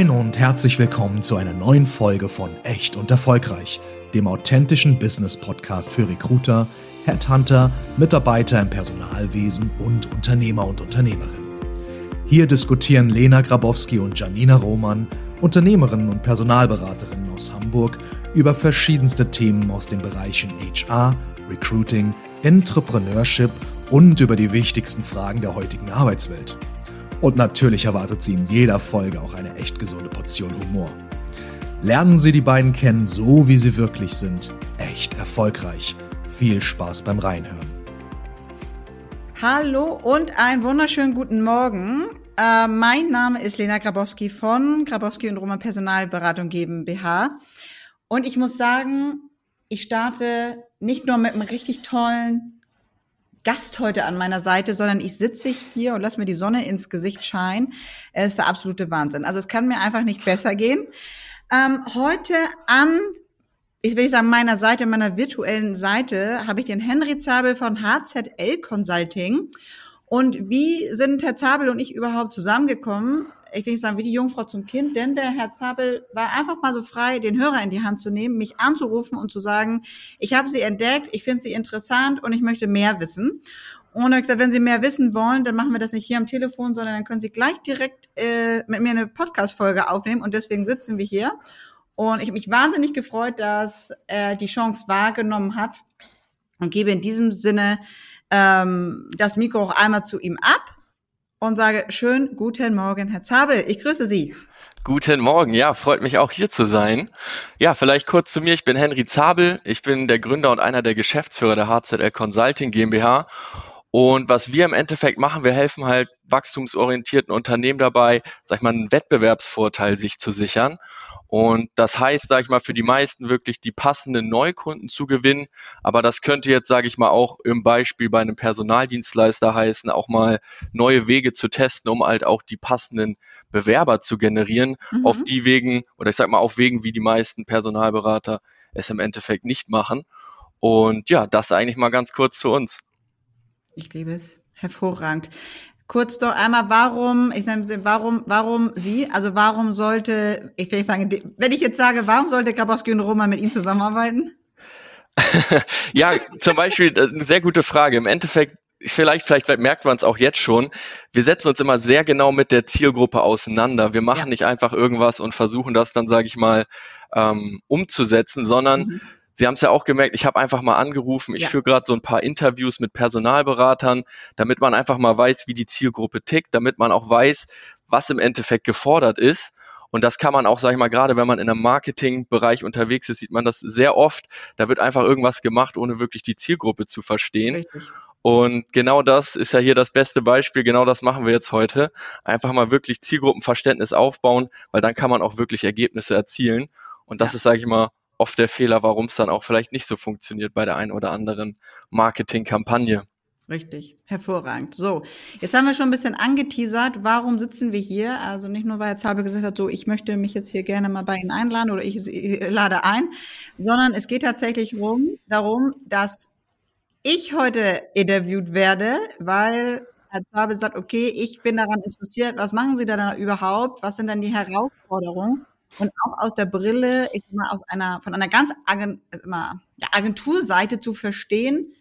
Moin und herzlich willkommen zu einer neuen Folge von Echt und Erfolgreich, dem authentischen Business Podcast für Recruiter, Headhunter, Mitarbeiter im Personalwesen und Unternehmer und Unternehmerinnen. Hier diskutieren Lena Grabowski und Janina Roman, Unternehmerinnen und Personalberaterinnen aus Hamburg, über verschiedenste Themen aus den Bereichen HR, Recruiting, Entrepreneurship und über die wichtigsten Fragen der heutigen Arbeitswelt. Und natürlich erwartet Sie in jeder Folge auch eine echt gesunde Portion Humor. Lernen Sie die beiden kennen, so wie sie wirklich sind. Echt erfolgreich. Viel Spaß beim Reinhören. Hallo und einen wunderschönen guten Morgen. Äh, mein Name ist Lena Grabowski von Grabowski und Roman Personalberatung GmbH. Und ich muss sagen, ich starte nicht nur mit einem richtig tollen Gast heute an meiner Seite, sondern ich sitze hier und lasse mir die Sonne ins Gesicht scheinen. Es ist der absolute Wahnsinn. Also es kann mir einfach nicht besser gehen. Ähm, heute an, ich will sagen, meiner Seite, meiner virtuellen Seite, habe ich den Henry Zabel von HZL Consulting. Und wie sind Herr Zabel und ich überhaupt zusammengekommen? Ich will nicht sagen, wie die Jungfrau zum Kind, denn der Herr Zabel war einfach mal so frei, den Hörer in die Hand zu nehmen, mich anzurufen und zu sagen, ich habe sie entdeckt, ich finde sie interessant und ich möchte mehr wissen. Und er gesagt, wenn Sie mehr wissen wollen, dann machen wir das nicht hier am Telefon, sondern dann können Sie gleich direkt äh, mit mir eine Podcast-Folge aufnehmen. Und deswegen sitzen wir hier. Und ich habe mich wahnsinnig gefreut, dass er die Chance wahrgenommen hat und gebe in diesem Sinne ähm, das Mikro auch einmal zu ihm ab und sage schön guten Morgen, Herr Zabel. Ich grüße Sie. Guten Morgen, ja, freut mich auch hier zu sein. Ja, vielleicht kurz zu mir. Ich bin Henry Zabel. Ich bin der Gründer und einer der Geschäftsführer der HZL Consulting GmbH. Und was wir im Endeffekt machen, wir helfen halt wachstumsorientierten Unternehmen dabei, sag ich mal, einen Wettbewerbsvorteil sich zu sichern. Und das heißt, sage ich mal, für die meisten wirklich die passenden Neukunden zu gewinnen. Aber das könnte jetzt, sage ich mal, auch im Beispiel bei einem Personaldienstleister heißen, auch mal neue Wege zu testen, um halt auch die passenden Bewerber zu generieren, mhm. auf die Wegen, oder ich sag mal, auf Wegen, wie die meisten Personalberater es im Endeffekt nicht machen. Und ja, das eigentlich mal ganz kurz zu uns. Ich liebe es. Hervorragend kurz doch einmal, warum, ich sage, warum, warum Sie, also warum sollte, ich will nicht sagen, wenn ich jetzt sage, warum sollte Grabowski und Roma mit Ihnen zusammenarbeiten? ja, zum Beispiel, äh, eine sehr gute Frage. Im Endeffekt, vielleicht, vielleicht merkt man es auch jetzt schon, wir setzen uns immer sehr genau mit der Zielgruppe auseinander. Wir machen ja. nicht einfach irgendwas und versuchen das dann, sage ich mal, ähm, umzusetzen, sondern mhm Sie haben es ja auch gemerkt, ich habe einfach mal angerufen. Ich ja. führe gerade so ein paar Interviews mit Personalberatern, damit man einfach mal weiß, wie die Zielgruppe tickt, damit man auch weiß, was im Endeffekt gefordert ist. Und das kann man auch, sage ich mal, gerade wenn man in einem Marketingbereich unterwegs ist, sieht man das sehr oft. Da wird einfach irgendwas gemacht, ohne wirklich die Zielgruppe zu verstehen. Richtig. Und genau das ist ja hier das beste Beispiel. Genau das machen wir jetzt heute. Einfach mal wirklich Zielgruppenverständnis aufbauen, weil dann kann man auch wirklich Ergebnisse erzielen. Und das ja. ist, sage ich mal, oft der Fehler, warum es dann auch vielleicht nicht so funktioniert bei der einen oder anderen Marketingkampagne. Richtig, hervorragend. So, jetzt haben wir schon ein bisschen angeteasert. Warum sitzen wir hier? Also nicht nur, weil Herr Zabel gesagt hat, so, ich möchte mich jetzt hier gerne mal bei Ihnen einladen oder ich, lade ein, sondern es geht tatsächlich rum, darum, dass ich heute interviewt werde, weil Herr Zabel sagt, okay, ich bin daran interessiert, was machen Sie da überhaupt? Was sind denn die Herausforderungen? Und auch aus der Brille, ich mal, aus einer, von einer ganz also immer, Agenturseite zu verstehen,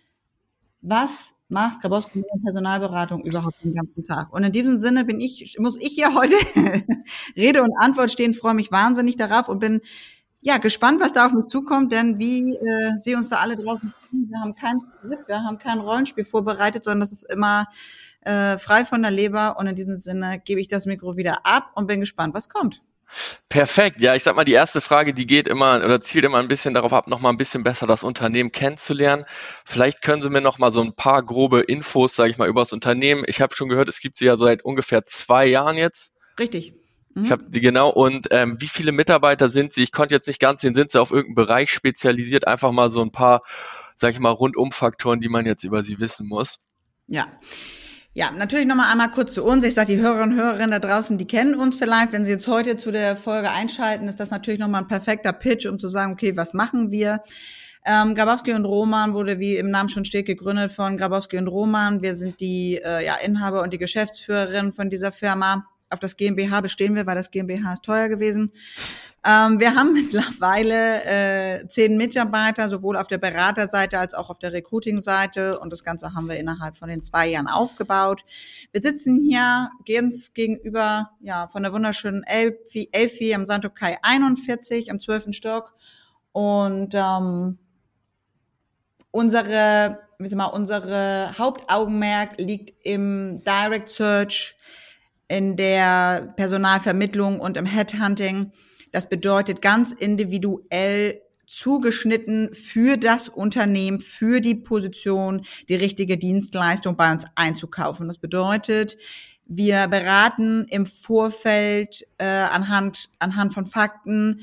was macht Grabowski in Personalberatung überhaupt den ganzen Tag? Und in diesem Sinne bin ich, muss ich hier heute Rede und Antwort stehen, freue mich wahnsinnig darauf und bin ja gespannt, was da auf mich zukommt, denn wie äh, Sie uns da alle draußen wir haben kein Skript, wir haben kein Rollenspiel vorbereitet, sondern das ist immer äh, frei von der Leber und in diesem Sinne gebe ich das Mikro wieder ab und bin gespannt, was kommt. Perfekt. Ja, ich sag mal, die erste Frage, die geht immer oder zielt immer ein bisschen darauf ab, noch mal ein bisschen besser das Unternehmen kennenzulernen. Vielleicht können Sie mir noch mal so ein paar grobe Infos, sage ich mal, über das Unternehmen. Ich habe schon gehört, es gibt sie ja seit ungefähr zwei Jahren jetzt. Richtig. Mhm. Ich habe die genau. Und ähm, wie viele Mitarbeiter sind Sie? Ich konnte jetzt nicht ganz sehen, sind Sie auf irgendeinen Bereich spezialisiert? Einfach mal so ein paar, sage ich mal, Rundumfaktoren, die man jetzt über Sie wissen muss. Ja. Ja, natürlich nochmal einmal kurz zu uns. Ich sage, die Hörerinnen und Hörerinnen da draußen, die kennen uns vielleicht. Wenn Sie jetzt heute zu der Folge einschalten, ist das natürlich nochmal ein perfekter Pitch, um zu sagen, okay, was machen wir? Ähm, Grabowski und Roman wurde, wie im Namen schon steht, gegründet von Grabowski und Roman. Wir sind die äh, ja, Inhaber und die Geschäftsführerin von dieser Firma. auf das GmbH bestehen wir, weil das GmbH ist teuer gewesen. Ähm, wir haben mittlerweile äh, zehn Mitarbeiter, sowohl auf der Beraterseite als auch auf der Recruiting-Seite. Und das Ganze haben wir innerhalb von den zwei Jahren aufgebaut. Wir sitzen hier ganz gegenüber ja, von der wunderschönen Elfi, Elfi am Santo Kai 41 am 12. Stock. Und ähm, unsere, wie sag mal, unsere Hauptaugenmerk liegt im Direct Search, in der Personalvermittlung und im Headhunting. Das bedeutet ganz individuell zugeschnitten für das Unternehmen, für die Position, die richtige Dienstleistung bei uns einzukaufen. Das bedeutet, wir beraten im Vorfeld äh, anhand, anhand von Fakten,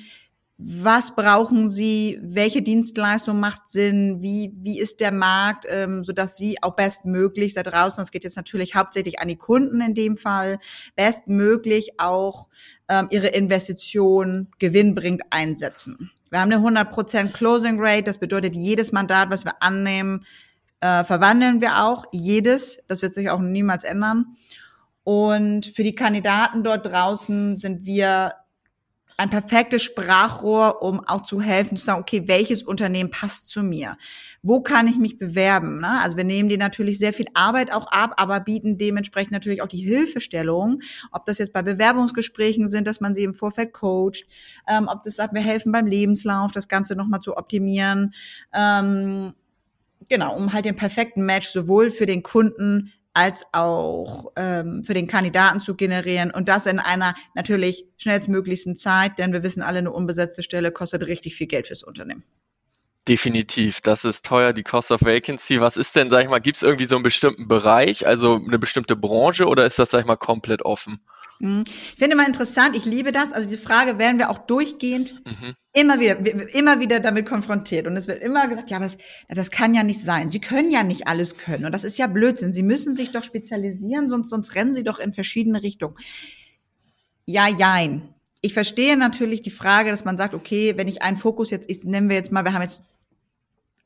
was brauchen Sie, welche Dienstleistung macht Sinn, wie, wie ist der Markt, ähm, sodass Sie auch bestmöglich da draußen, das geht jetzt natürlich hauptsächlich an die Kunden in dem Fall, bestmöglich auch ähm, ihre Investition gewinnbringend einsetzen. Wir haben eine 100% Closing Rate, das bedeutet, jedes Mandat, was wir annehmen, äh, verwandeln wir auch, jedes, das wird sich auch niemals ändern. Und für die Kandidaten dort draußen sind wir ein perfektes Sprachrohr, um auch zu helfen, zu sagen, okay, welches Unternehmen passt zu mir? Wo kann ich mich bewerben? Ne? Also wir nehmen dir natürlich sehr viel Arbeit auch ab, aber bieten dementsprechend natürlich auch die Hilfestellung, ob das jetzt bei Bewerbungsgesprächen sind, dass man sie im Vorfeld coacht, ähm, ob das sagt, wir helfen beim Lebenslauf, das Ganze nochmal zu optimieren. Ähm, genau, um halt den perfekten Match sowohl für den Kunden als auch ähm, für den Kandidaten zu generieren und das in einer natürlich schnellstmöglichsten Zeit, denn wir wissen alle, eine unbesetzte Stelle kostet richtig viel Geld fürs Unternehmen. Definitiv, das ist teuer, die Cost of Vacancy. Was ist denn, sag ich mal, gibt es irgendwie so einen bestimmten Bereich, also eine bestimmte Branche oder ist das, sag ich mal, komplett offen? Mhm. Ich finde mal interessant, ich liebe das. Also die Frage werden wir auch durchgehend mhm. immer wieder, immer wieder damit konfrontiert. Und es wird immer gesagt, ja, aber das, das kann ja nicht sein. Sie können ja nicht alles können. Und das ist ja Blödsinn. Sie müssen sich doch spezialisieren, sonst, sonst rennen Sie doch in verschiedene Richtungen. Ja, jein. Ich verstehe natürlich die Frage, dass man sagt, okay, wenn ich einen Fokus jetzt, ich, nennen wir jetzt mal, wir haben jetzt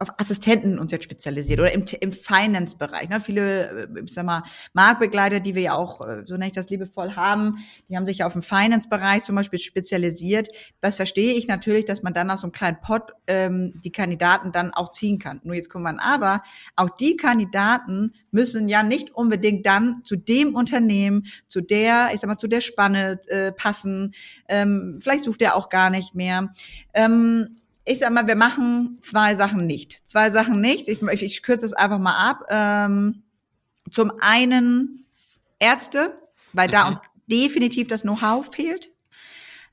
auf Assistenten uns jetzt spezialisiert oder im, im Finance-Bereich. Ne? Viele, äh, ich sag mal, Marktbegleiter, die wir ja auch, äh, so nenne ich das liebevoll haben, die haben sich ja auf dem Finance-Bereich zum Beispiel spezialisiert. Das verstehe ich natürlich, dass man dann aus so einem kleinen Pot ähm, die Kandidaten dann auch ziehen kann. Nur jetzt kommt man aber, auch die Kandidaten müssen ja nicht unbedingt dann zu dem Unternehmen, zu der, ich sag mal, zu der Spanne äh, passen. Ähm, vielleicht sucht er auch gar nicht mehr. Ähm, ich sag mal, wir machen zwei Sachen nicht. Zwei Sachen nicht. Ich, ich, ich kürze es einfach mal ab. Ähm, zum einen Ärzte, weil da mhm. uns definitiv das Know-how fehlt.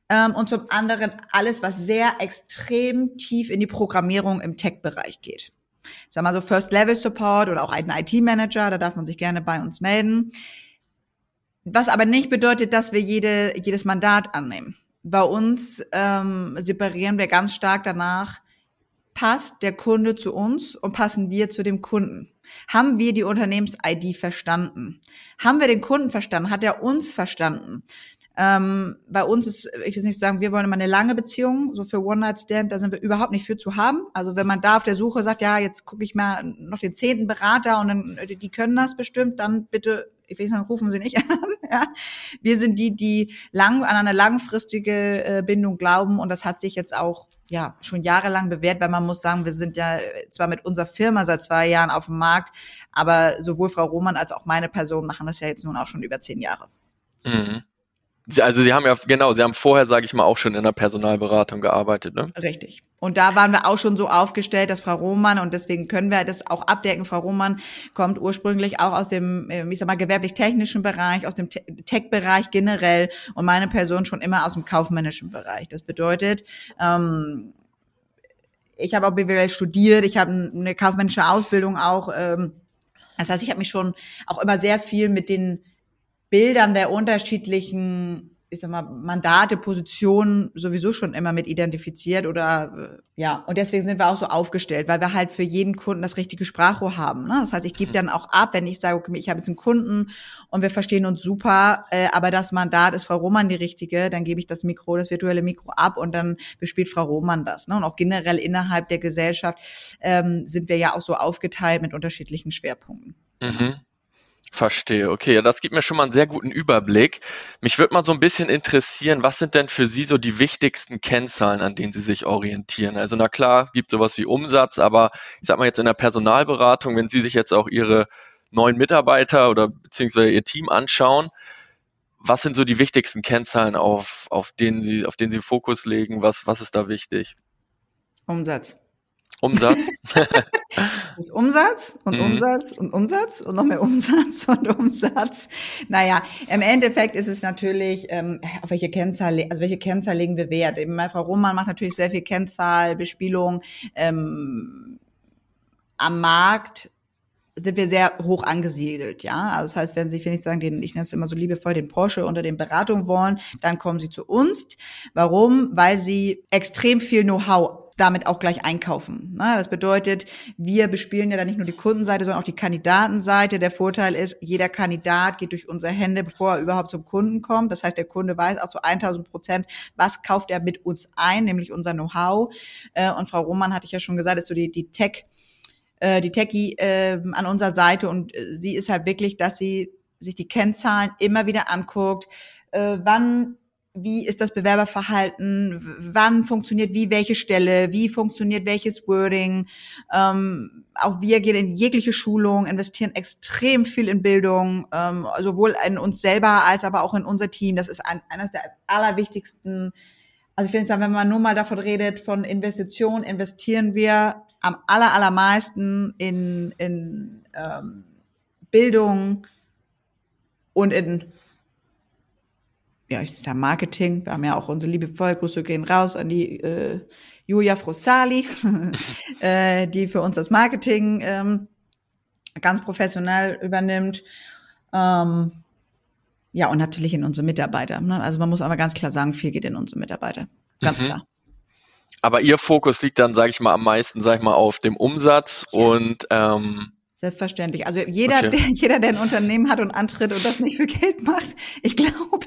Ähm, und zum anderen alles, was sehr extrem tief in die Programmierung im Tech-Bereich geht. Ich sag mal so First-Level-Support oder auch einen IT-Manager, da darf man sich gerne bei uns melden. Was aber nicht bedeutet, dass wir jede, jedes Mandat annehmen bei uns ähm, separieren wir ganz stark danach, passt der Kunde zu uns und passen wir zu dem Kunden? Haben wir die Unternehmens-ID verstanden? Haben wir den Kunden verstanden? Hat er uns verstanden? Ähm, bei uns ist, ich will nicht sagen, wir wollen immer eine lange Beziehung, so für One-Night-Stand, da sind wir überhaupt nicht für zu haben. Also wenn man da auf der Suche sagt, ja, jetzt gucke ich mal noch den zehnten Berater und dann, die können das bestimmt, dann bitte ich weiß nicht, rufen Sie nicht an. Ja. Wir sind die, die lang, an eine langfristige äh, Bindung glauben und das hat sich jetzt auch ja schon jahrelang bewährt, weil man muss sagen, wir sind ja zwar mit unserer Firma seit zwei Jahren auf dem Markt, aber sowohl Frau Roman als auch meine Person machen das ja jetzt nun auch schon über zehn Jahre. So. Mhm. Sie, also Sie haben ja, genau, Sie haben vorher, sage ich mal, auch schon in der Personalberatung gearbeitet, ne? Richtig. Und da waren wir auch schon so aufgestellt, dass Frau Roman, und deswegen können wir das auch abdecken, Frau Roman kommt ursprünglich auch aus dem, äh, ich sag mal, gewerblich-technischen Bereich, aus dem Tech-Bereich generell und meine Person schon immer aus dem kaufmännischen Bereich. Das bedeutet, ähm, ich habe auch BWL studiert, ich habe eine kaufmännische Ausbildung auch. Ähm, das heißt, ich habe mich schon auch immer sehr viel mit den Bildern der unterschiedlichen, ich sag mal, Mandate, Positionen sowieso schon immer mit identifiziert oder äh, ja, und deswegen sind wir auch so aufgestellt, weil wir halt für jeden Kunden das richtige Sprachrohr haben. Ne? Das heißt, ich gebe mhm. dann auch ab, wenn ich sage, okay, ich habe jetzt einen Kunden und wir verstehen uns super, äh, aber das Mandat ist Frau Roman die richtige, dann gebe ich das Mikro, das virtuelle Mikro ab und dann bespielt Frau Roman das. Ne? Und auch generell innerhalb der Gesellschaft ähm, sind wir ja auch so aufgeteilt mit unterschiedlichen Schwerpunkten. Mhm. Verstehe, okay, ja, das gibt mir schon mal einen sehr guten Überblick. Mich würde mal so ein bisschen interessieren, was sind denn für Sie so die wichtigsten Kennzahlen, an denen Sie sich orientieren? Also na klar, gibt sowas wie Umsatz, aber ich sag mal jetzt in der Personalberatung, wenn Sie sich jetzt auch Ihre neuen Mitarbeiter oder beziehungsweise Ihr Team anschauen, was sind so die wichtigsten Kennzahlen, auf, auf denen Sie, auf denen Sie Fokus legen? Was, was ist da wichtig? Umsatz. Umsatz. das ist Umsatz und mhm. Umsatz und Umsatz und noch mehr Umsatz und Umsatz. Naja, im Endeffekt ist es natürlich, ähm, auf welche Kennzahl, also welche Kennzahl legen wir Wert? Eben, Frau Roman macht natürlich sehr viel Kennzahl, Bespielung ähm, am Markt sind wir sehr hoch angesiedelt, ja. Also das heißt, wenn Sie, wenn ich sagen, den, ich nenne es immer so liebevoll, den Porsche unter den Beratungen wollen, dann kommen Sie zu uns. Warum? Weil Sie extrem viel Know-how damit auch gleich einkaufen. Das bedeutet, wir bespielen ja dann nicht nur die Kundenseite, sondern auch die Kandidatenseite. Der Vorteil ist, jeder Kandidat geht durch unsere Hände, bevor er überhaupt zum Kunden kommt. Das heißt, der Kunde weiß auch zu 1000 Prozent, was kauft er mit uns ein, nämlich unser Know-how. Äh, und Frau Roman hatte ich ja schon gesagt, ist so die, die Tech, äh, die Techie äh, an unserer Seite und sie ist halt wirklich, dass sie sich die Kennzahlen immer wieder anguckt, wann wie ist das Bewerberverhalten, wann funktioniert wie welche Stelle, wie funktioniert welches Wording. Ähm, auch wir gehen in jegliche Schulung, investieren extrem viel in Bildung, ähm, sowohl in uns selber als aber auch in unser Team. Das ist ein, eines der allerwichtigsten. Also ich finde, wenn man nur mal davon redet, von Investitionen, investieren wir am aller, allermeisten in, in ähm, Bildung und in ja, ich sag Marketing. Wir haben ja auch unsere liebe Vollgrüße gehen raus an die äh, Julia Frossali, äh, die für uns das Marketing ähm, ganz professionell übernimmt. Ähm, ja, und natürlich in unsere Mitarbeiter. Ne? Also man muss aber ganz klar sagen, viel geht in unsere Mitarbeiter. Ganz mhm. klar. Aber Ihr Fokus liegt dann, sage ich mal, am meisten, sage ich mal, auf dem Umsatz ja. und ähm, Selbstverständlich. Also jeder, okay. der, jeder, der ein Unternehmen hat und antritt und das nicht für Geld macht, ich glaube,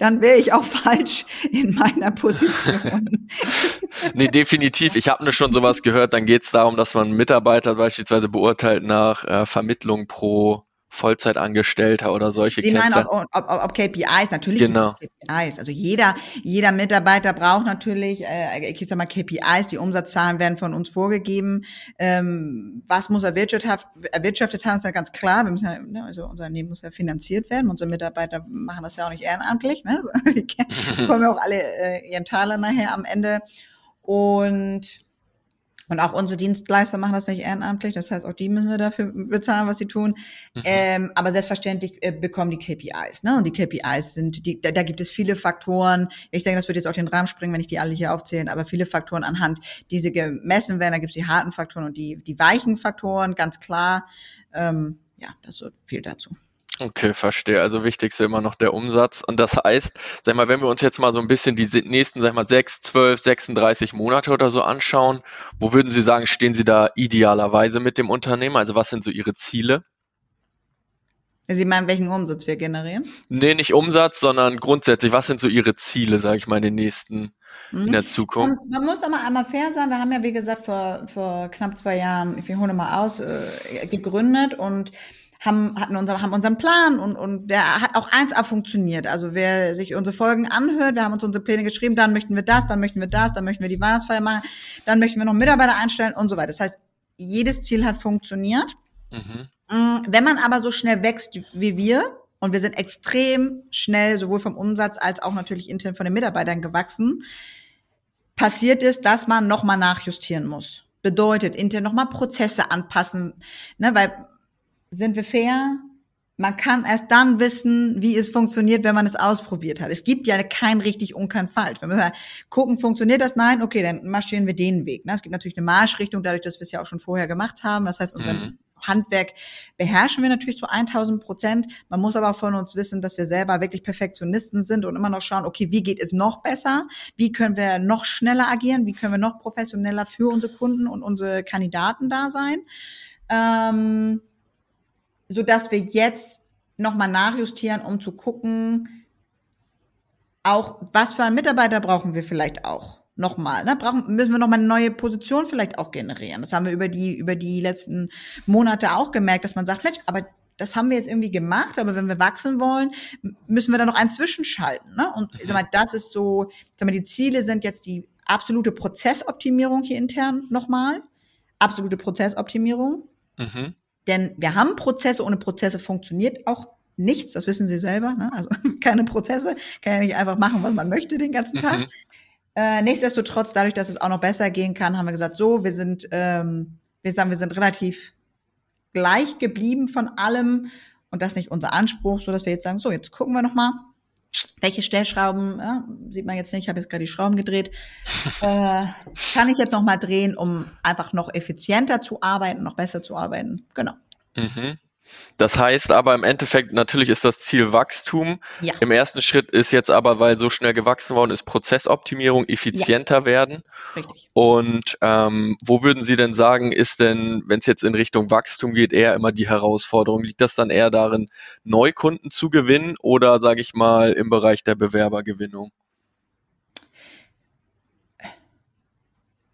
dann wäre ich auch falsch in meiner Position. nee, definitiv. Ich habe nur schon sowas gehört. Dann geht es darum, dass man Mitarbeiter beispielsweise beurteilt nach äh, Vermittlung pro Vollzeitangestellter oder solche Sie meinen, ob, ob, ob KPIs, natürlich genau. KPIs. Also jeder, jeder Mitarbeiter braucht natürlich, äh, ich sag mal KPIs, die Umsatzzahlen werden von uns vorgegeben. Ähm, was muss erwirtschaftet, erwirtschaftet haben, ist ja ganz klar. Wir müssen ja, ne, also unser Unternehmen muss ja finanziert werden. Unsere Mitarbeiter machen das ja auch nicht ehrenamtlich. Ne? Die bekommen ja auch alle äh, ihren Taler nachher am Ende. Und und auch unsere Dienstleister machen das nicht ehrenamtlich. Das heißt, auch die müssen wir dafür bezahlen, was sie tun. Mhm. Ähm, aber selbstverständlich äh, bekommen die KPIs. Ne? Und die KPIs sind, die, da, da gibt es viele Faktoren. Ich denke, das wird jetzt auch den Rahmen springen, wenn ich die alle hier aufzählen. Aber viele Faktoren anhand, die sie gemessen werden. Da gibt es die harten Faktoren und die, die weichen Faktoren, ganz klar. Ähm, ja, das so viel dazu. Okay, verstehe. Also wichtigste immer noch der Umsatz. Und das heißt, sag mal, wenn wir uns jetzt mal so ein bisschen die nächsten, sag mal, 6, 12, 36 Monate oder so anschauen, wo würden Sie sagen, stehen Sie da idealerweise mit dem Unternehmen? Also was sind so Ihre Ziele? Sie meinen, welchen Umsatz wir generieren? Nee, nicht Umsatz, sondern grundsätzlich, was sind so Ihre Ziele, sage ich mal, in den nächsten, in der. Zukunft? Man, man muss doch mal einmal fair sein. Wir haben ja, wie gesagt, vor, vor knapp zwei Jahren, ich hole mal aus, äh, gegründet und haben, hatten unser, haben unseren Plan und, und der hat auch 1A funktioniert. Also wer sich unsere Folgen anhört, wir haben uns unsere Pläne geschrieben, dann möchten wir das, dann möchten wir das, dann möchten wir die Weihnachtsfeier machen, dann möchten wir noch Mitarbeiter einstellen und so weiter. Das heißt, jedes Ziel hat funktioniert. Mhm. Mm, wenn man aber so schnell wächst wie wir, und wir sind extrem schnell sowohl vom Umsatz als auch natürlich intern von den Mitarbeitern gewachsen, passiert ist, dass man nochmal nachjustieren muss. Bedeutet, intern nochmal Prozesse anpassen, ne, weil sind wir fair? Man kann erst dann wissen, wie es funktioniert, wenn man es ausprobiert hat. Es gibt ja kein richtig und kein falsch. Wenn wir gucken, funktioniert das? Nein, okay, dann marschieren wir den Weg. Ne? Es gibt natürlich eine Marschrichtung, dadurch, dass wir es ja auch schon vorher gemacht haben. Das heißt, unser mhm. Handwerk beherrschen wir natürlich zu 1000 Prozent. Man muss aber von uns wissen, dass wir selber wirklich Perfektionisten sind und immer noch schauen, okay, wie geht es noch besser? Wie können wir noch schneller agieren? Wie können wir noch professioneller für unsere Kunden und unsere Kandidaten da sein? Ähm, so dass wir jetzt nochmal nachjustieren, um zu gucken, auch was für einen Mitarbeiter brauchen wir vielleicht auch nochmal, ne? Brauchen, müssen wir nochmal eine neue Position vielleicht auch generieren. Das haben wir über die, über die letzten Monate auch gemerkt, dass man sagt, Mensch, aber das haben wir jetzt irgendwie gemacht, aber wenn wir wachsen wollen, müssen wir da noch einen zwischenschalten. Ne? Und ich sag mal, das ist so, sag mal, die Ziele sind jetzt die absolute Prozessoptimierung hier intern nochmal. Absolute Prozessoptimierung. Mhm. Denn wir haben Prozesse, ohne Prozesse funktioniert auch nichts, das wissen Sie selber. Ne? Also keine Prozesse, kann ja nicht einfach machen, was man möchte den ganzen Tag. Mhm. Äh, nichtsdestotrotz, dadurch, dass es auch noch besser gehen kann, haben wir gesagt, so, wir sind, ähm, wir sagen, wir sind relativ gleich geblieben von allem und das ist nicht unser Anspruch, so dass wir jetzt sagen, so, jetzt gucken wir noch mal, welche Stellschrauben, ja, sieht man jetzt nicht, ich habe jetzt gerade die Schrauben gedreht, äh, kann ich jetzt noch mal drehen, um einfach noch effizienter zu arbeiten, noch besser zu arbeiten. Genau. Mhm. Das heißt aber im Endeffekt, natürlich ist das Ziel Wachstum. Ja. Im ersten Schritt ist jetzt aber, weil so schnell gewachsen worden ist, Prozessoptimierung, effizienter ja. werden. Richtig. Und ähm, wo würden Sie denn sagen, ist denn, wenn es jetzt in Richtung Wachstum geht, eher immer die Herausforderung? Liegt das dann eher darin, Neukunden zu gewinnen oder, sage ich mal, im Bereich der Bewerbergewinnung?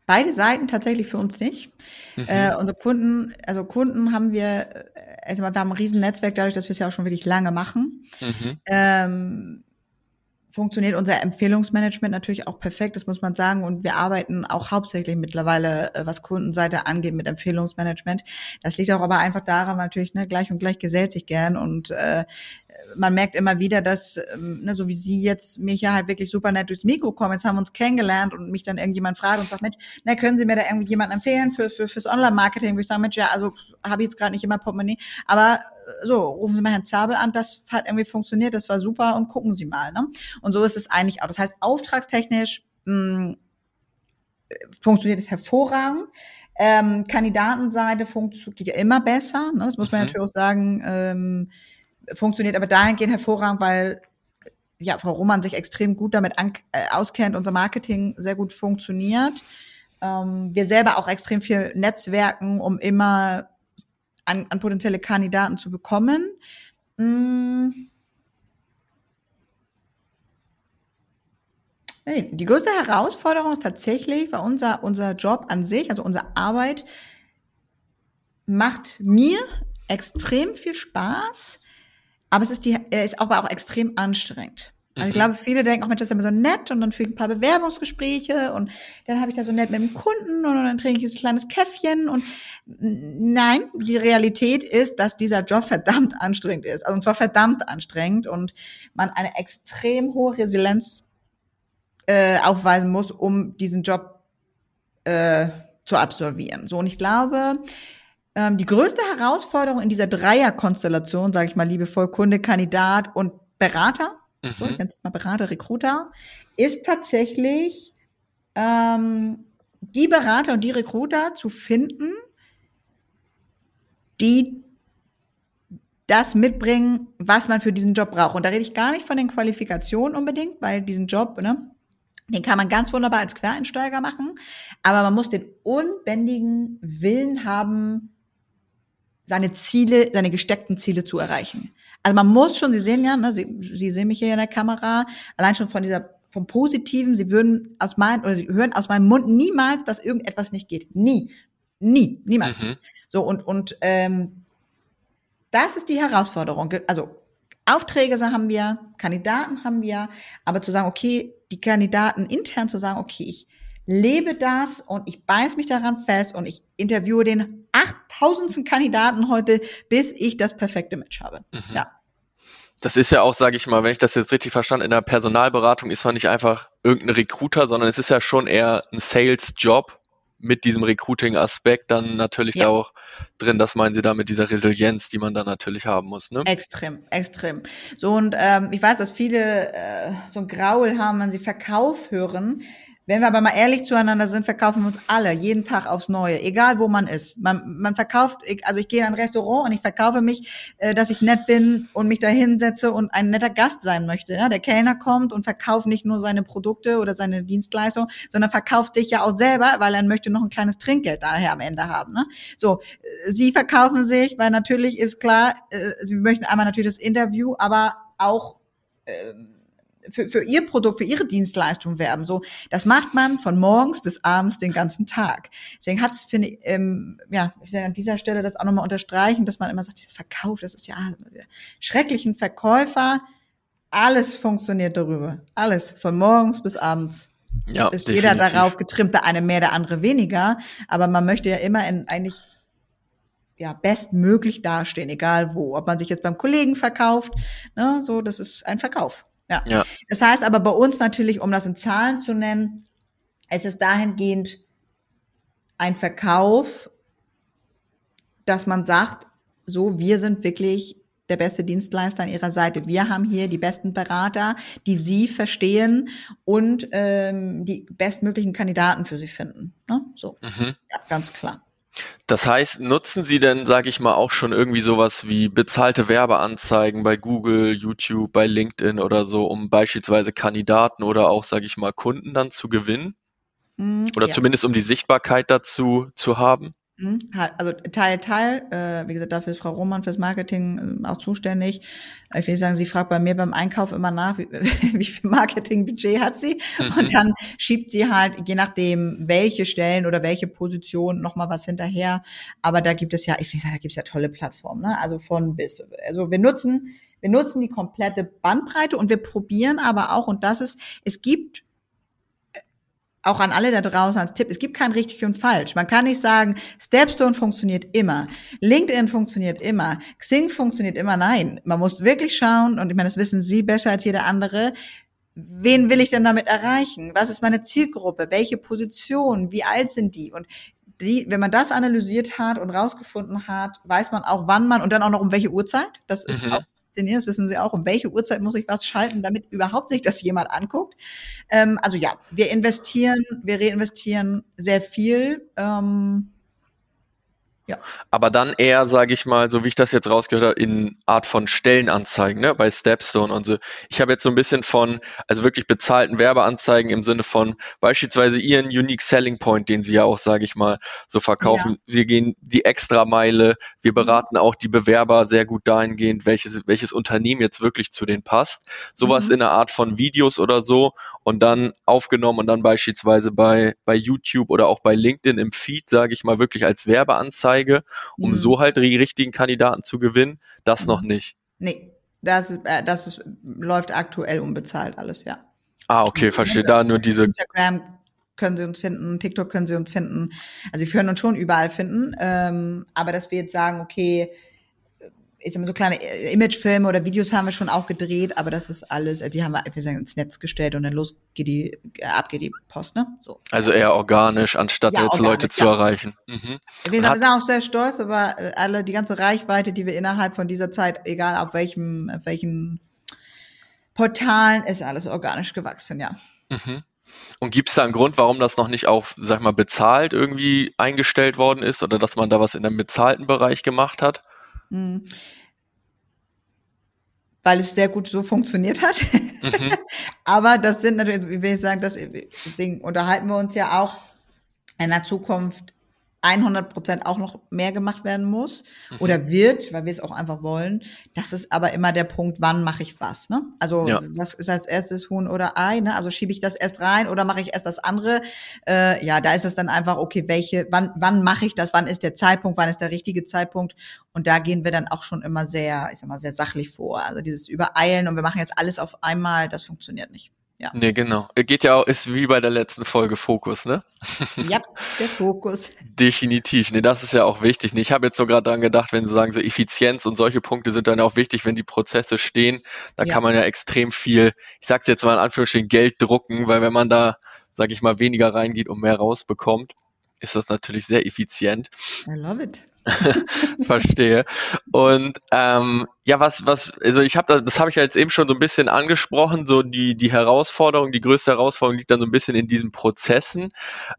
Beide Seiten tatsächlich für uns nicht. Mhm. Äh, unsere Kunden, also Kunden haben wir, äh, also wir haben ein riesen Netzwerk dadurch, dass wir es ja auch schon wirklich lange machen. Mhm. Ähm, funktioniert unser Empfehlungsmanagement natürlich auch perfekt, das muss man sagen. Und wir arbeiten auch hauptsächlich mittlerweile, äh, was Kundenseite angeht, mit Empfehlungsmanagement. Das liegt auch aber einfach daran, natürlich, ne, gleich und gleich gesellt sich gern und äh, man merkt immer wieder, dass, ähm, ne, so wie Sie jetzt mich ja halt wirklich super nett durchs Mikro kommen, jetzt haben wir uns kennengelernt und mich dann irgendjemand fragt und sagt, Mensch, na, können Sie mir da irgendwie jemanden empfehlen für, für, fürs Online-Marketing? Wo ich sage, Mensch, ja, also habe ich jetzt gerade nicht immer Portemonnaie, aber äh, so, rufen Sie mal Herrn Zabel an, das hat irgendwie funktioniert, das war super und gucken Sie mal. Ne? Und so ist es eigentlich auch. Das heißt, auftragstechnisch mh, funktioniert es hervorragend. Ähm, Kandidatenseite funktioniert ja immer besser. Ne? Das muss man mhm. natürlich auch sagen. Ähm, funktioniert aber dahingehend hervorragend, weil ja, Frau Roman sich extrem gut damit an, äh, auskennt, unser Marketing sehr gut funktioniert. Ähm, wir selber auch extrem viel Netzwerken, um immer an, an potenzielle Kandidaten zu bekommen. Mm. Die größte Herausforderung ist tatsächlich, weil unser, unser Job an sich, also unsere Arbeit, macht mir extrem viel Spaß. Aber es ist die, er ist aber auch extrem anstrengend. Also ich mhm. glaube, viele denken auch, Mensch, das ist immer so nett und dann führe ich ein paar Bewerbungsgespräche und dann habe ich da so nett mit dem Kunden und dann trinke ich ein kleines Käffchen und nein, die Realität ist, dass dieser Job verdammt anstrengend ist. Also und zwar verdammt anstrengend und man eine extrem hohe Resilienz äh, aufweisen muss, um diesen Job äh, zu absolvieren. So und ich glaube, ähm, die größte Herausforderung in dieser Dreierkonstellation, sage ich mal liebevoll, Kunde, Kandidat und Berater, mhm. so, ich nenne es mal Berater, Recruiter, ist tatsächlich ähm, die Berater und die Recruiter zu finden, die das mitbringen, was man für diesen Job braucht. Und da rede ich gar nicht von den Qualifikationen unbedingt, weil diesen Job, ne, den kann man ganz wunderbar als Quereinsteiger machen, aber man muss den unbändigen Willen haben, seine Ziele, seine gesteckten Ziele zu erreichen. Also man muss schon, Sie sehen ja, ne, Sie, Sie sehen mich hier in der Kamera, allein schon von dieser vom Positiven, Sie würden aus meinem oder Sie hören aus meinem Mund niemals, dass irgendetwas nicht geht. Nie, nie, niemals. Mhm. So und und ähm, das ist die Herausforderung. Also Aufträge haben wir, Kandidaten haben wir, aber zu sagen, okay, die Kandidaten intern zu sagen, okay, ich lebe das und ich beiß mich daran fest und ich interviewe den achttausendsten Kandidaten heute, bis ich das perfekte Match habe. Mhm. Ja. Das ist ja auch, sage ich mal, wenn ich das jetzt richtig verstanden, in der Personalberatung ist man nicht einfach irgendein Recruiter, sondern es ist ja schon eher ein Sales-Job mit diesem Recruiting-Aspekt dann natürlich ja. da auch drin. Das meinen Sie da mit dieser Resilienz, die man dann natürlich haben muss, ne? Extrem, extrem. So und ähm, ich weiß, dass viele äh, so ein Graul haben, wenn sie Verkauf hören. Wenn wir aber mal ehrlich zueinander sind, verkaufen wir uns alle jeden Tag aufs Neue, egal wo man ist. Man, man verkauft, also ich gehe in ein Restaurant und ich verkaufe mich, äh, dass ich nett bin und mich da hinsetze und ein netter Gast sein möchte. Der Kellner kommt und verkauft nicht nur seine Produkte oder seine Dienstleistung, sondern verkauft sich ja auch selber, weil er möchte noch ein kleines Trinkgeld daher am Ende haben. Ne? So, äh, sie verkaufen sich, weil natürlich ist klar, äh, sie möchten einmal natürlich das Interview, aber auch äh, für, für ihr Produkt, für ihre Dienstleistung werben. So, das macht man von morgens bis abends den ganzen Tag. Deswegen hat es, finde ich, ähm, ja, ich an dieser Stelle das auch nochmal unterstreichen, dass man immer sagt, Verkauf, das ist ja schrecklichen Verkäufer. Alles funktioniert darüber. Alles. Von morgens bis abends. Ja, ist definitiv. jeder darauf getrimmt, der eine mehr, der andere weniger. Aber man möchte ja immer in eigentlich ja, bestmöglich dastehen, egal wo. Ob man sich jetzt beim Kollegen verkauft, ne, so, das ist ein Verkauf. Ja. ja. Das heißt aber bei uns natürlich, um das in Zahlen zu nennen, es ist dahingehend ein Verkauf, dass man sagt, so, wir sind wirklich der beste Dienstleister an ihrer Seite. Wir haben hier die besten Berater, die sie verstehen und ähm, die bestmöglichen Kandidaten für sie finden. Ne? So, mhm. ja, ganz klar. Das heißt, nutzen Sie denn, sage ich mal, auch schon irgendwie sowas wie bezahlte Werbeanzeigen bei Google, YouTube, bei LinkedIn oder so, um beispielsweise Kandidaten oder auch, sage ich mal, Kunden dann zu gewinnen? Mm, oder ja. zumindest um die Sichtbarkeit dazu zu haben? Mhm. Also Teil, Teil, äh, wie gesagt, dafür ist Frau Roman fürs Marketing äh, auch zuständig. Ich will sagen, sie fragt bei mir beim Einkauf immer nach, wie, wie viel Marketingbudget hat sie. Mhm. Und dann schiebt sie halt, je nachdem, welche Stellen oder welche Position nochmal was hinterher. Aber da gibt es ja, ich will sagen, da gibt es ja tolle Plattformen, ne? Also von bis. Also wir nutzen, wir nutzen die komplette Bandbreite und wir probieren aber auch, und das ist, es gibt auch an alle da draußen als Tipp, es gibt kein richtig und falsch. Man kann nicht sagen, Stepstone funktioniert immer, LinkedIn funktioniert immer, Xing funktioniert immer. Nein, man muss wirklich schauen, und ich meine, das wissen Sie besser als jeder andere, wen will ich denn damit erreichen? Was ist meine Zielgruppe? Welche Position? Wie alt sind die? Und die, wenn man das analysiert hat und rausgefunden hat, weiß man auch, wann man und dann auch noch um welche Uhrzeit. Das ist mhm. auch inszenieren, das wissen Sie auch, um welche Uhrzeit muss ich was schalten, damit überhaupt sich das jemand anguckt. Ähm, also ja, wir investieren, wir reinvestieren sehr viel. Ähm, ja. Aber dann eher, sage ich mal, so wie ich das jetzt rausgehört habe, in Art von Stellenanzeigen, ne, bei Stepstone und so. Ich habe jetzt so ein bisschen von, also wirklich bezahlten Werbeanzeigen im Sinne von beispielsweise ihren Unique Selling Point, den sie ja auch, sage ich mal, so verkaufen. Ja. Wir gehen die Extrameile, wir mhm. beraten auch die Bewerber sehr gut dahingehend, welches, welches Unternehmen jetzt wirklich zu denen passt. Sowas mhm. in einer Art von Videos oder so und dann aufgenommen und dann beispielsweise bei, bei YouTube oder auch bei LinkedIn im Feed, sage ich mal, wirklich als Werbeanzeige Anzeige, um mhm. so halt die richtigen Kandidaten zu gewinnen, das mhm. noch nicht. Nee, das, ist, äh, das ist, läuft aktuell unbezahlt alles, ja. Ah, okay, verstehe. Da nur diese. Instagram können Sie uns finden, TikTok können Sie uns finden. Also, Sie können uns schon überall finden. Ähm, aber dass wir jetzt sagen, okay, ich sag so kleine äh, Imagefilme oder Videos haben wir schon auch gedreht, aber das ist alles, äh, die haben wir, wir sagen, ins Netz gestellt und dann los geht die, äh, ab geht die Post, ne? So. Also eher organisch, anstatt ja, jetzt organisch, Leute zu ja. erreichen. Mhm. Wir, sind, wir sind auch sehr stolz, aber alle, die ganze Reichweite, die wir innerhalb von dieser Zeit, egal auf welchem, auf welchen Portalen, ist alles organisch gewachsen, ja. Mhm. Und gibt es da einen Grund, warum das noch nicht auf, sag mal, bezahlt irgendwie eingestellt worden ist oder dass man da was in einem bezahlten Bereich gemacht hat? Mhm. Weil es sehr gut so funktioniert hat. Mhm. Aber das sind natürlich, wie will ich sagen, das, deswegen unterhalten wir uns ja auch in der Zukunft 100 Prozent auch noch mehr gemacht werden muss mhm. oder wird, weil wir es auch einfach wollen. Das ist aber immer der Punkt, wann mache ich was. Ne? Also ja. was ist als erstes Huhn oder Ei? Ne? Also schiebe ich das erst rein oder mache ich erst das andere? Äh, ja, da ist es dann einfach okay, welche, wann, wann mache ich das? Wann ist der Zeitpunkt? Wann ist der richtige Zeitpunkt? Und da gehen wir dann auch schon immer sehr, ich sag mal, sehr sachlich vor. Also dieses Übereilen und wir machen jetzt alles auf einmal, das funktioniert nicht. Ja. Nee, genau. Geht ja auch, ist wie bei der letzten Folge Fokus, ne? Ja, der Fokus. Definitiv. Nee, das ist ja auch wichtig. Nee, ich habe jetzt so gerade dran gedacht, wenn Sie sagen, so Effizienz und solche Punkte sind dann auch wichtig, wenn die Prozesse stehen. Da ja. kann man ja extrem viel, ich sag's jetzt mal in Anführungsstrichen, Geld drucken, weil wenn man da, sag ich mal, weniger reingeht und mehr rausbekommt, ist das natürlich sehr effizient. I love it. Verstehe. Und ähm, ja, was, was, also ich habe da, das habe ich ja jetzt eben schon so ein bisschen angesprochen, so die, die Herausforderung, die größte Herausforderung liegt dann so ein bisschen in diesen Prozessen.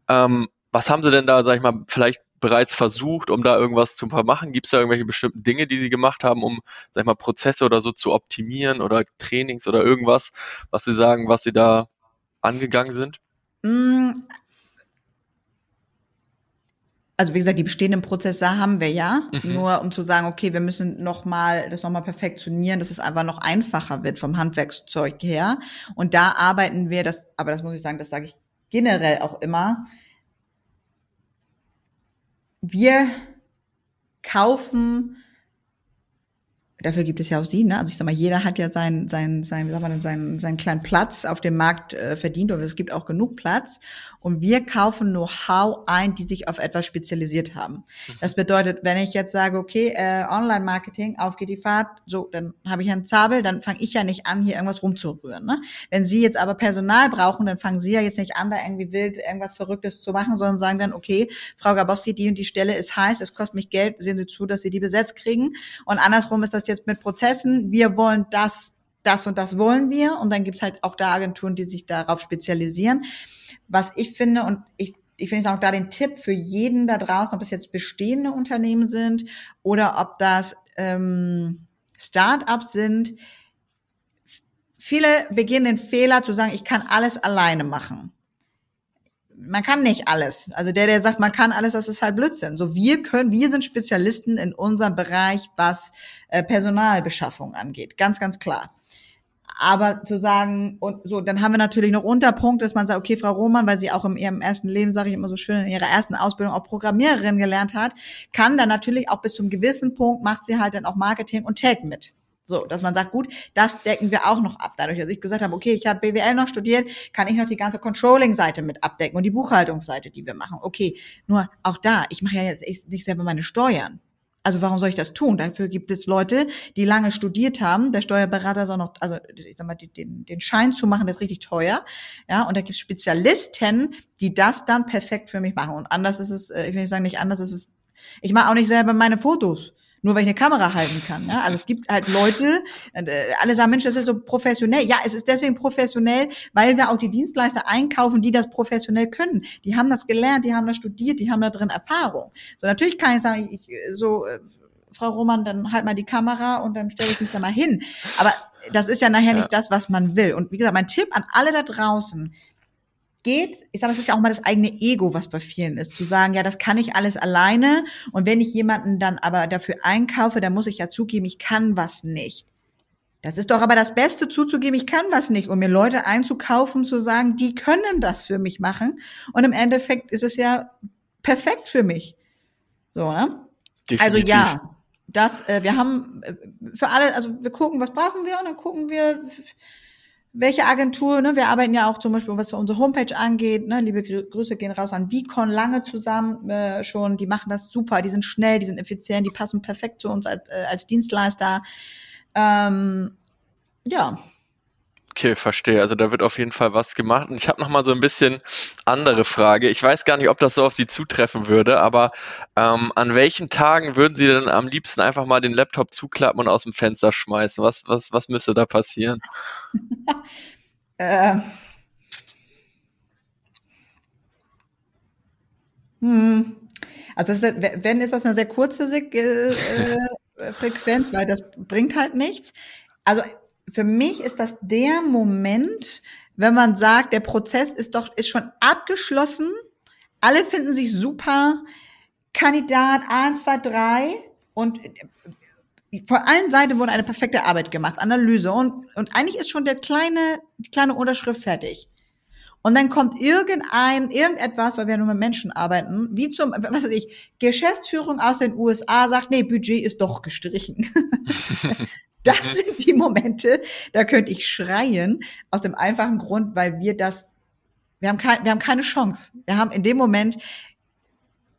Ähm, was haben Sie denn da, sag ich mal, vielleicht bereits versucht, um da irgendwas zu vermachen? Gibt es da irgendwelche bestimmten Dinge, die Sie gemacht haben, um, sag ich mal, Prozesse oder so zu optimieren oder Trainings oder irgendwas, was Sie sagen, was Sie da angegangen sind? Also wie gesagt, die bestehenden Prozesse haben wir ja, mhm. nur um zu sagen, okay, wir müssen noch mal das noch mal perfektionieren, dass es einfach noch einfacher wird vom Handwerkszeug her. Und da arbeiten wir, das, aber das muss ich sagen, das sage ich generell auch immer. Wir kaufen dafür gibt es ja auch sie, ne? Also ich sag mal, jeder hat ja seinen, seinen, seinen, sag mal, seinen, seinen kleinen Platz auf dem Markt äh, verdient, oder es gibt auch genug Platz. Und wir kaufen Know-how ein, die sich auf etwas spezialisiert haben. Mhm. Das bedeutet, wenn ich jetzt sage, okay, äh, Online-Marketing, auf geht die Fahrt, so, dann habe ich einen Zabel, dann fange ich ja nicht an, hier irgendwas rumzurühren. Ne? Wenn Sie jetzt aber Personal brauchen, dann fangen Sie ja jetzt nicht an, da irgendwie wild irgendwas Verrücktes zu machen, sondern sagen dann, okay, Frau Gabowski, die und die Stelle ist heiß, es kostet mich Geld, sehen Sie zu, dass Sie die besetzt kriegen. Und andersrum ist das jetzt jetzt mit Prozessen, wir wollen das, das und das wollen wir. Und dann gibt's halt auch da Agenturen, die sich darauf spezialisieren. Was ich finde, und ich, ich finde jetzt auch da den Tipp für jeden da draußen, ob es jetzt bestehende Unternehmen sind oder ob das ähm, Start-ups sind. Viele beginnen den Fehler zu sagen, ich kann alles alleine machen man kann nicht alles. Also der, der sagt, man kann alles, das ist halt Blödsinn. So wir können, wir sind Spezialisten in unserem Bereich, was äh, Personalbeschaffung angeht. Ganz, ganz klar. Aber zu sagen, und so, dann haben wir natürlich noch Unterpunkt, dass man sagt, okay, Frau Roman, weil sie auch in ihrem ersten Leben, sage ich immer so schön, in ihrer ersten Ausbildung auch Programmiererin gelernt hat, kann dann natürlich auch bis zum gewissen Punkt, macht sie halt dann auch Marketing und Tag mit. So, dass man sagt, gut, das decken wir auch noch ab. Dadurch, dass ich gesagt habe, okay, ich habe BWL noch studiert, kann ich noch die ganze Controlling-Seite mit abdecken und die Buchhaltungsseite, die wir machen. Okay, nur auch da, ich mache ja jetzt nicht selber meine Steuern. Also warum soll ich das tun? Dafür gibt es Leute, die lange studiert haben. Der Steuerberater soll noch, also ich sag mal, den, den Schein zu machen, das ist richtig teuer. Ja, und da gibt es Spezialisten, die das dann perfekt für mich machen. Und anders ist es, äh, ich will nicht sagen, nicht anders ist es. Ich mache auch nicht selber meine Fotos nur weil ich eine Kamera halten kann. Ja? Also es gibt halt Leute, äh, alle sagen, Mensch, das ist so professionell. Ja, es ist deswegen professionell, weil wir auch die Dienstleister einkaufen, die das professionell können. Die haben das gelernt, die haben das studiert, die haben da drin Erfahrung. So natürlich kann ich sagen, ich so äh, Frau Roman, dann halt mal die Kamera und dann stelle ich mich da mal hin. Aber das ist ja nachher ja. nicht das, was man will. Und wie gesagt, mein Tipp an alle da draußen, geht, ich sage, es ist ja auch mal das eigene Ego, was bei vielen ist, zu sagen, ja, das kann ich alles alleine und wenn ich jemanden dann aber dafür einkaufe, dann muss ich ja zugeben, ich kann was nicht. Das ist doch aber das Beste zuzugeben, ich kann was nicht, um mir Leute einzukaufen, zu sagen, die können das für mich machen und im Endeffekt ist es ja perfekt für mich. So, ne? Definitiv. Also ja, das, äh, wir haben äh, für alle, also wir gucken, was brauchen wir und dann gucken wir, welche Agentur, ne, wir arbeiten ja auch zum Beispiel, was unsere Homepage angeht, ne, liebe Grüße gehen raus an Vicon lange zusammen äh, schon, die machen das super, die sind schnell, die sind effizient, die passen perfekt zu uns als, äh, als Dienstleister. Ähm, ja, Okay, verstehe. Also da wird auf jeden Fall was gemacht. Und ich habe noch mal so ein bisschen andere Frage. Ich weiß gar nicht, ob das so auf Sie zutreffen würde, aber ähm, an welchen Tagen würden Sie denn am liebsten einfach mal den Laptop zuklappen und aus dem Fenster schmeißen? Was, was, was müsste da passieren? äh. Hm. Also ist, wenn ist das eine sehr kurze äh, äh, Frequenz, weil das bringt halt nichts. Also für mich ist das der Moment, wenn man sagt, der Prozess ist doch, ist schon abgeschlossen. Alle finden sich super. Kandidat 1, 2, 3 und von allen Seiten wurde eine perfekte Arbeit gemacht, Analyse und, und eigentlich ist schon der kleine, die kleine Unterschrift fertig. Und dann kommt irgendein, irgendetwas, weil wir ja nur mit Menschen arbeiten, wie zum, was weiß ich, Geschäftsführung aus den USA sagt, nee, Budget ist doch gestrichen. Das mhm. sind die Momente, da könnte ich schreien, aus dem einfachen Grund, weil wir das, wir haben, kein, wir haben keine Chance. Wir haben in dem Moment,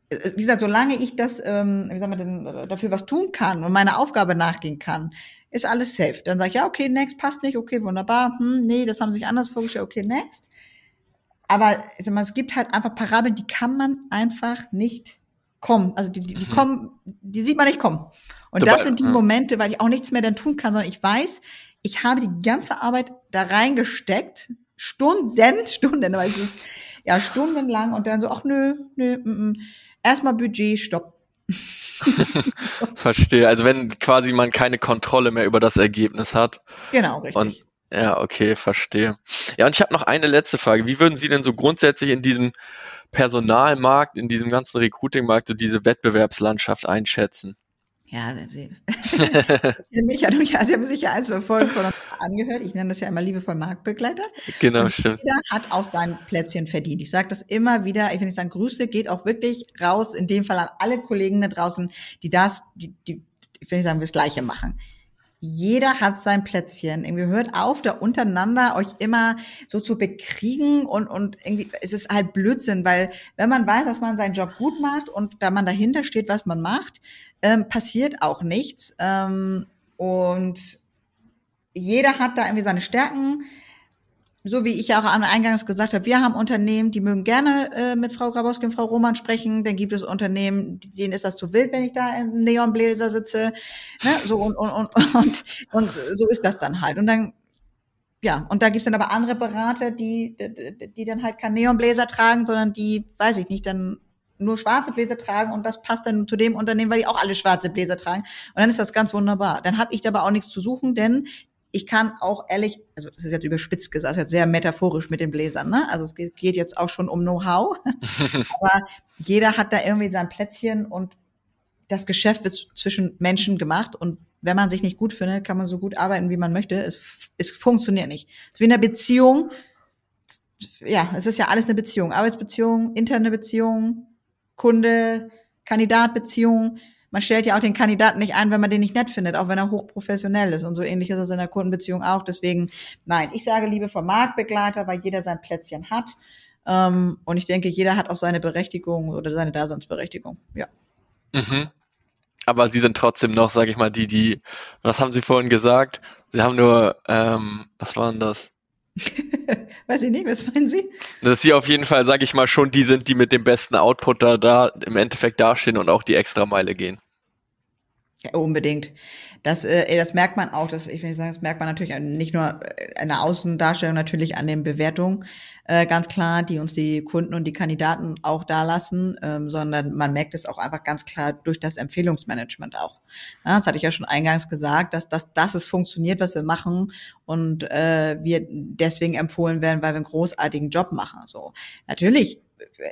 äh, wie gesagt, solange ich das, ähm, wie sagen wir denn, äh, dafür was tun kann und meiner Aufgabe nachgehen kann, ist alles safe. Dann sage ich, ja, okay, next, passt nicht, okay, wunderbar, hm, nee, das haben sie sich anders vorgestellt, okay, next. Aber ich sag mal, es gibt halt einfach Parabeln, die kann man einfach nicht kommen. Also die, die, die mhm. kommen, die sieht man nicht kommen. Und das sind die Momente, weil ich auch nichts mehr dann tun kann, sondern ich weiß, ich habe die ganze Arbeit da reingesteckt, Stunden, Stunden, weil es ist ja stundenlang und dann so, ach nö, nö, m -m. erstmal Budget, stopp. Verstehe. Also wenn quasi man keine Kontrolle mehr über das Ergebnis hat. Genau, richtig. Und ja, okay, verstehe. Ja, und ich habe noch eine letzte Frage. Wie würden Sie denn so grundsätzlich in diesem Personalmarkt, in diesem ganzen Recruiting-Markt so diese Wettbewerbslandschaft einschätzen? Ja, Sie, mich ja, Sie haben sich ja von uns angehört. Ich nenne das ja immer liebevoll Marktbegleiter. Genau, und stimmt. Jeder hat auch sein Plätzchen verdient. Ich sage das immer wieder. Ich will nicht sagen, Grüße geht auch wirklich raus, in dem Fall an alle Kollegen da draußen, die das, die, die ich will nicht sagen, das Gleiche machen jeder hat sein Plätzchen. Irgendwie hört auf, da untereinander euch immer so zu bekriegen und, und irgendwie, es ist halt Blödsinn, weil wenn man weiß, dass man seinen Job gut macht und da man dahinter steht, was man macht, ähm, passiert auch nichts. Ähm, und jeder hat da irgendwie seine Stärken so wie ich ja auch Eingangs gesagt habe, wir haben Unternehmen, die mögen gerne äh, mit Frau Grabowski und Frau Roman sprechen. Dann gibt es Unternehmen, denen ist das zu wild, wenn ich da im Neonbläser sitze. Ne? So und, und, und, und, und so ist das dann halt. Und dann, ja, und da gibt's dann aber andere Berater, die, die, die dann halt kein Neonbläser tragen, sondern die, weiß ich nicht, dann nur schwarze Bläser tragen und das passt dann zu dem Unternehmen, weil die auch alle schwarze Bläser tragen. Und dann ist das ganz wunderbar. Dann habe ich dabei auch nichts zu suchen, denn ich kann auch ehrlich, also das ist jetzt überspitzt gesagt, jetzt sehr metaphorisch mit den Bläsern, ne? Also es geht jetzt auch schon um Know-how, aber jeder hat da irgendwie sein Plätzchen und das Geschäft wird zwischen Menschen gemacht und wenn man sich nicht gut findet, kann man so gut arbeiten, wie man möchte. Es, es funktioniert nicht. Es ist wie in einer Beziehung. Ja, es ist ja alles eine Beziehung. Arbeitsbeziehung, interne Beziehung, Kunde, Kandidatbeziehung man stellt ja auch den Kandidaten nicht ein, wenn man den nicht nett findet, auch wenn er hochprofessionell ist. Und so ähnlich ist es in der Kundenbeziehung auch. Deswegen, nein, ich sage liebe vom Marktbegleiter, weil jeder sein Plätzchen hat. Ähm, und ich denke, jeder hat auch seine Berechtigung oder seine Daseinsberechtigung. Ja. Mhm. Aber Sie sind trotzdem noch, sage ich mal, die, die, was haben Sie vorhin gesagt? Sie haben nur, ähm, was waren das? Weiß ich nicht, was meinen Sie? Dass Sie auf jeden Fall, sage ich mal, schon die sind, die mit dem besten Output da, da im Endeffekt dastehen und auch die extra Meile gehen. Ja, unbedingt. Das, äh, das merkt man auch, das, ich will nicht sagen, das merkt man natürlich nicht nur in der Außendarstellung, natürlich an den Bewertungen, äh, ganz klar, die uns die Kunden und die Kandidaten auch da lassen, ähm, sondern man merkt es auch einfach ganz klar durch das Empfehlungsmanagement auch. Ja, das hatte ich ja schon eingangs gesagt, dass, dass, dass es funktioniert, was wir machen und äh, wir deswegen empfohlen werden, weil wir einen großartigen Job machen. So natürlich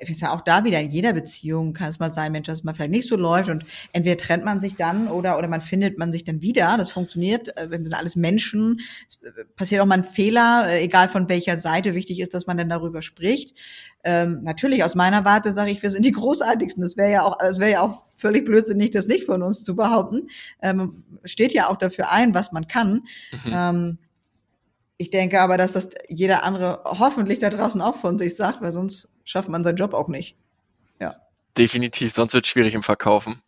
ist ja auch da wieder in jeder Beziehung kann es mal sein, Mensch, dass es mal vielleicht nicht so läuft und entweder trennt man sich dann oder oder man findet man sich dann wieder. Das funktioniert. Äh, wir sind alles Menschen. Es äh, passiert auch mal ein Fehler, äh, egal von welcher Seite. Wichtig ist, dass man dann darüber spricht. Ähm, natürlich aus meiner Warte sage ich, wir sind die großartigsten. Das wäre ja auch, es wäre ja auch völlig blödsinnig, das nicht von uns zu behaupten. Ähm, steht ja auch dafür ein, was man kann. Mhm. Ähm, ich denke aber, dass das jeder andere hoffentlich da draußen auch von sich sagt, weil sonst schafft man seinen Job auch nicht. Ja. Definitiv, sonst wird es schwierig im Verkaufen,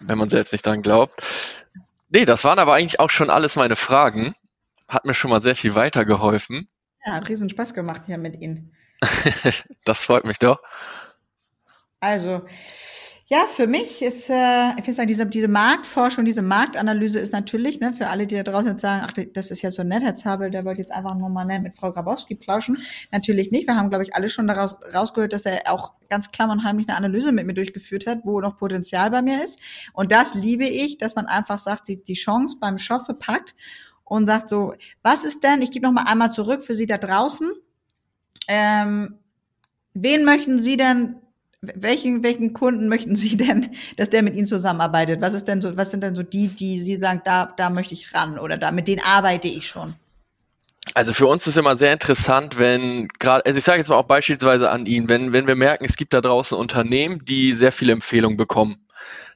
wenn man selbst nicht dran glaubt. Nee, das waren aber eigentlich auch schon alles meine Fragen. Hat mir schon mal sehr viel weitergeholfen. Ja, hat riesen Spaß gemacht hier mit Ihnen. das freut mich doch. Also, ja, für mich ist, äh, ich sagen, diese, diese Marktforschung, diese Marktanalyse ist natürlich, ne, für alle, die da draußen jetzt sagen, ach, das ist ja so nett, Herr Zabel, der wollte jetzt einfach nur mal nett mit Frau Grabowski plauschen. Natürlich nicht. Wir haben, glaube ich, alle schon daraus rausgehört, dass er auch ganz klamm und heimlich eine Analyse mit mir durchgeführt hat, wo noch Potenzial bei mir ist. Und das liebe ich, dass man einfach sagt, die, die Chance beim Schopfe packt und sagt so, was ist denn, ich gebe noch mal einmal zurück für Sie da draußen, ähm, wen möchten Sie denn welchen, welchen Kunden möchten Sie denn, dass der mit Ihnen zusammenarbeitet? Was ist denn so, was sind denn so die, die Sie sagen, da, da möchte ich ran oder da, mit denen arbeite ich schon? Also für uns ist immer sehr interessant, wenn gerade, also ich sage jetzt mal auch beispielsweise an ihn, wenn, wenn wir merken, es gibt da draußen Unternehmen, die sehr viele Empfehlungen bekommen.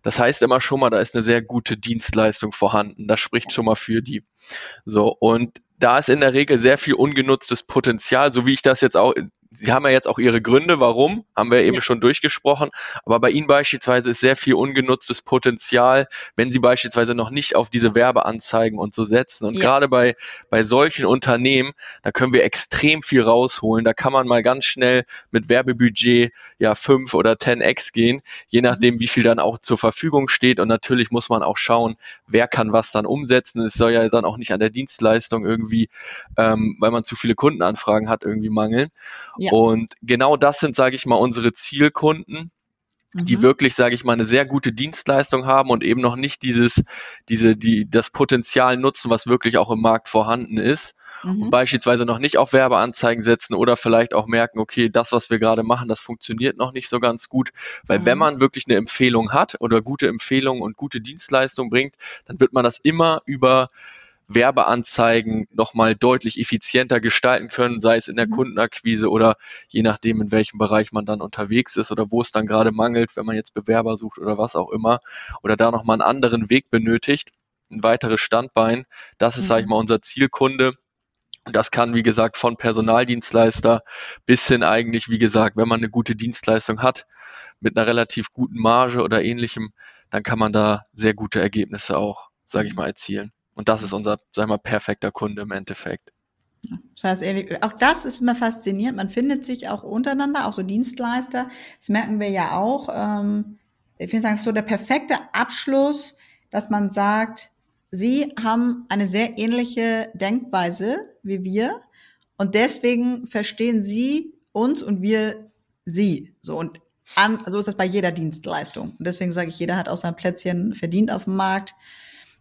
Das heißt immer schon mal, da ist eine sehr gute Dienstleistung vorhanden. Das spricht schon mal für die. So, und da ist in der Regel sehr viel ungenutztes Potenzial, so wie ich das jetzt auch Sie haben ja jetzt auch Ihre Gründe, warum, haben wir eben ja. schon durchgesprochen. Aber bei Ihnen beispielsweise ist sehr viel ungenutztes Potenzial, wenn Sie beispielsweise noch nicht auf diese Werbeanzeigen und so setzen. Und ja. gerade bei, bei solchen Unternehmen, da können wir extrem viel rausholen. Da kann man mal ganz schnell mit Werbebudget ja 5 oder 10x gehen, je mhm. nachdem, wie viel dann auch zur Verfügung steht. Und natürlich muss man auch schauen, wer kann was dann umsetzen. Es soll ja dann auch nicht an der Dienstleistung irgendwie, ähm, weil man zu viele Kundenanfragen hat, irgendwie mangeln. Ja. Und genau das sind, sage ich mal, unsere Zielkunden. die mhm. wirklich, sage ich mal, eine sehr gute Dienstleistung haben und eben noch nicht dieses, diese, die, das Potenzial nutzen, was wirklich auch im Markt vorhanden ist. Mhm. Und beispielsweise noch nicht auf Werbeanzeigen setzen oder vielleicht auch merken, okay, das, was wir gerade machen, das funktioniert noch nicht so ganz gut. Weil mhm. wenn man wirklich eine Empfehlung hat oder gute Empfehlungen und gute Dienstleistung bringt, dann wird man das immer über Werbeanzeigen nochmal deutlich effizienter gestalten können, sei es in der mhm. Kundenakquise oder je nachdem, in welchem Bereich man dann unterwegs ist oder wo es dann gerade mangelt, wenn man jetzt Bewerber sucht oder was auch immer, oder da nochmal einen anderen Weg benötigt, ein weiteres Standbein. Das ist, mhm. sage ich mal, unser Zielkunde. Das kann, wie gesagt, von Personaldienstleister bis hin eigentlich, wie gesagt, wenn man eine gute Dienstleistung hat, mit einer relativ guten Marge oder ähnlichem, dann kann man da sehr gute Ergebnisse auch, sage ich mal, erzielen. Und das ist unser, sagen wir mal, perfekter Kunde im Endeffekt. Das heißt, auch das ist immer faszinierend. Man findet sich auch untereinander, auch so Dienstleister. Das merken wir ja auch. Ähm, ich finde, es ist so der perfekte Abschluss, dass man sagt, Sie haben eine sehr ähnliche Denkweise wie wir und deswegen verstehen Sie uns und wir Sie. So und an, so ist das bei jeder Dienstleistung. Und deswegen sage ich, jeder hat auch sein Plätzchen verdient auf dem Markt.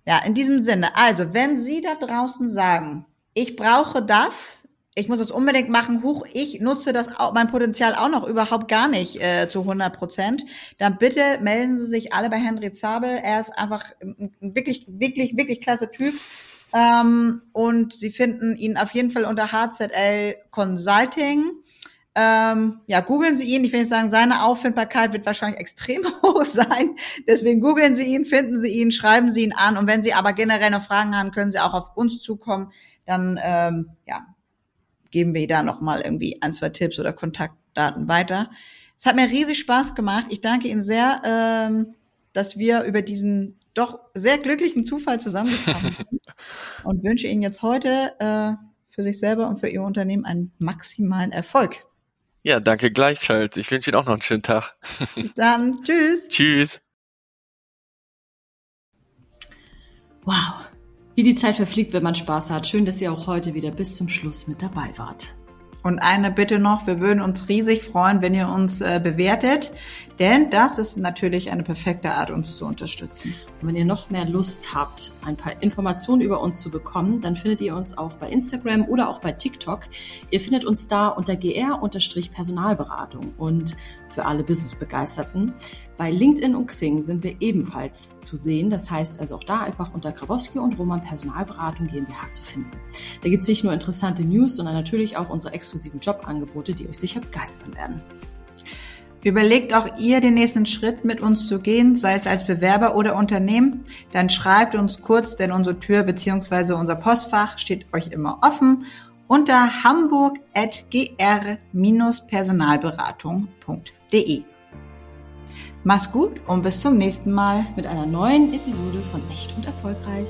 Ja, in diesem Sinne. Also, wenn Sie da draußen sagen, ich brauche das, ich muss es unbedingt machen, huch, ich nutze das auch, mein Potenzial auch noch überhaupt gar nicht äh, zu 100 Prozent, dann bitte melden Sie sich alle bei Henry Zabel. Er ist einfach ein wirklich, wirklich, wirklich klasse Typ. Ähm, und Sie finden ihn auf jeden Fall unter HZL Consulting. Ähm, ja, googeln Sie ihn. Ich will nicht sagen, seine Auffindbarkeit wird wahrscheinlich extrem hoch sein. Deswegen googeln Sie ihn, finden Sie ihn, schreiben Sie ihn an. Und wenn Sie aber generell noch Fragen haben, können Sie auch auf uns zukommen. Dann ähm, ja, geben wir da nochmal irgendwie ein, zwei Tipps oder Kontaktdaten weiter. Es hat mir riesig Spaß gemacht. Ich danke Ihnen sehr, ähm, dass wir über diesen doch sehr glücklichen Zufall zusammengekommen sind und wünsche Ihnen jetzt heute äh, für sich selber und für Ihr Unternehmen einen maximalen Erfolg. Ja, danke gleichfalls. Ich wünsche Ihnen auch noch einen schönen Tag. Bis dann. Tschüss. Tschüss. Wow. Wie die Zeit verfliegt, wenn man Spaß hat. Schön, dass ihr auch heute wieder bis zum Schluss mit dabei wart. Und eine Bitte noch, wir würden uns riesig freuen, wenn ihr uns äh, bewertet, denn das ist natürlich eine perfekte Art, uns zu unterstützen. Und wenn ihr noch mehr Lust habt, ein paar Informationen über uns zu bekommen, dann findet ihr uns auch bei Instagram oder auch bei TikTok. Ihr findet uns da unter gr-personalberatung und für alle Business-Begeisterten. Bei LinkedIn und Xing sind wir ebenfalls zu sehen. Das heißt also auch da einfach unter Grabowski und Roman Personalberatung GmbH zu finden. Da gibt es nicht nur interessante News, sondern natürlich auch unsere exklusiven Jobangebote, die euch sicher begeistern werden. Überlegt auch ihr, den nächsten Schritt mit uns zu gehen, sei es als Bewerber oder Unternehmen, dann schreibt uns kurz, denn unsere Tür bzw. unser Postfach steht euch immer offen unter hamburg.gr-personalberatung.de. Mach's gut und bis zum nächsten Mal mit einer neuen Episode von Echt und Erfolgreich.